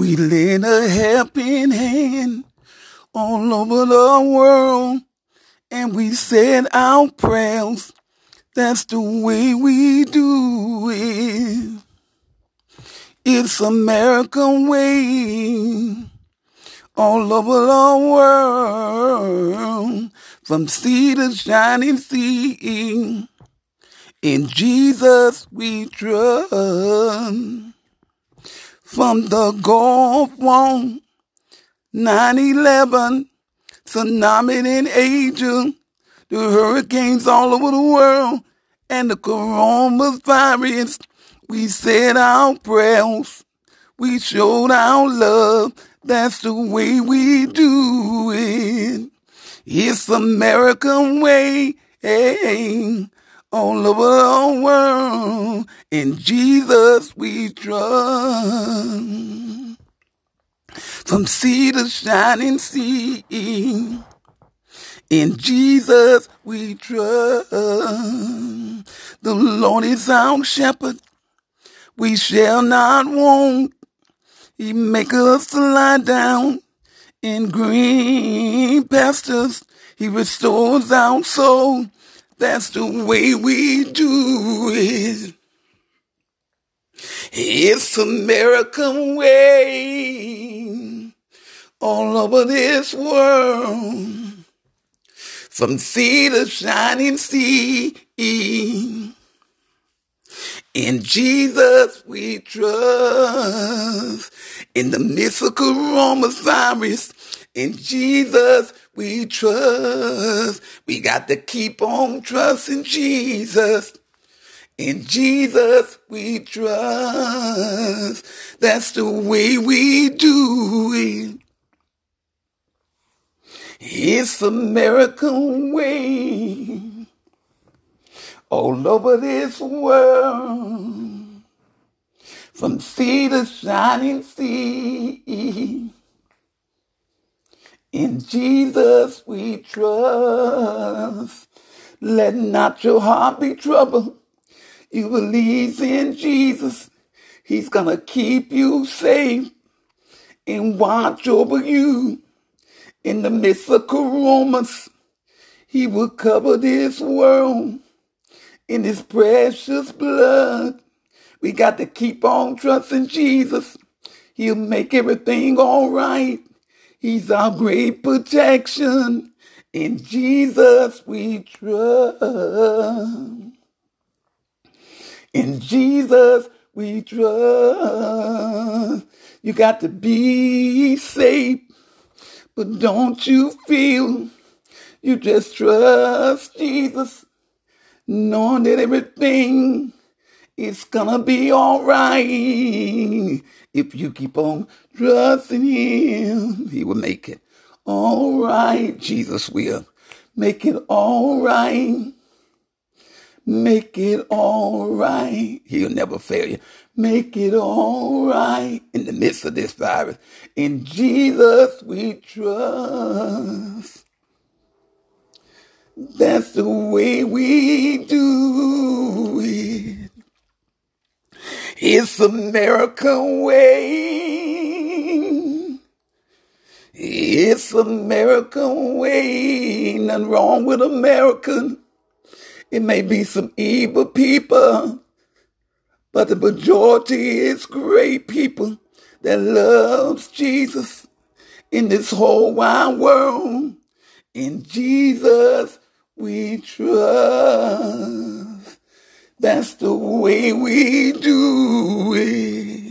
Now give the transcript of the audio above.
We lend a helping hand all over the world and we said our prayers. That's the way we do it. It's American way all over the world from sea to shining sea. In Jesus we trust. From the Gulf War, 9-11, tsunami in Asia, the hurricanes all over the world, and the coronavirus. We said our prayers. We showed our love. That's the way we do it. It's American way. Hey, all over the world. In Jesus we trust. From sea to shining sea. In Jesus we trust. The Lord is our shepherd. We shall not want. He make us to lie down in green pastures. He restores our soul. That's the way we do it. It's American way all over this world. From sea to shining sea. In Jesus we trust. In the midst of coronavirus, in Jesus we trust. We got to keep on trusting Jesus. In Jesus we trust. That's the way we do it. It's the American way all over this world. From sea to shining sea. In Jesus we trust. Let not your heart be troubled. You believe in Jesus. He's gonna keep you safe and watch over you in the midst of coronas. He will cover this world in his precious blood. We got to keep on trusting Jesus. He'll make everything all right. He's our great protection. In Jesus we trust. In Jesus we trust. You got to be safe, but don't you feel you just trust Jesus knowing that everything is gonna be alright. If you keep on trusting Him, He will make it alright. Jesus will make it alright. Make it alright. He'll never fail you. Make it alright in the midst of this virus. In Jesus we trust. That's the way we do. It's American way. It's American way. Nothing wrong with American. It may be some evil people, but the majority is great people that loves Jesus in this whole wide world. In Jesus we trust. That's the way we do it.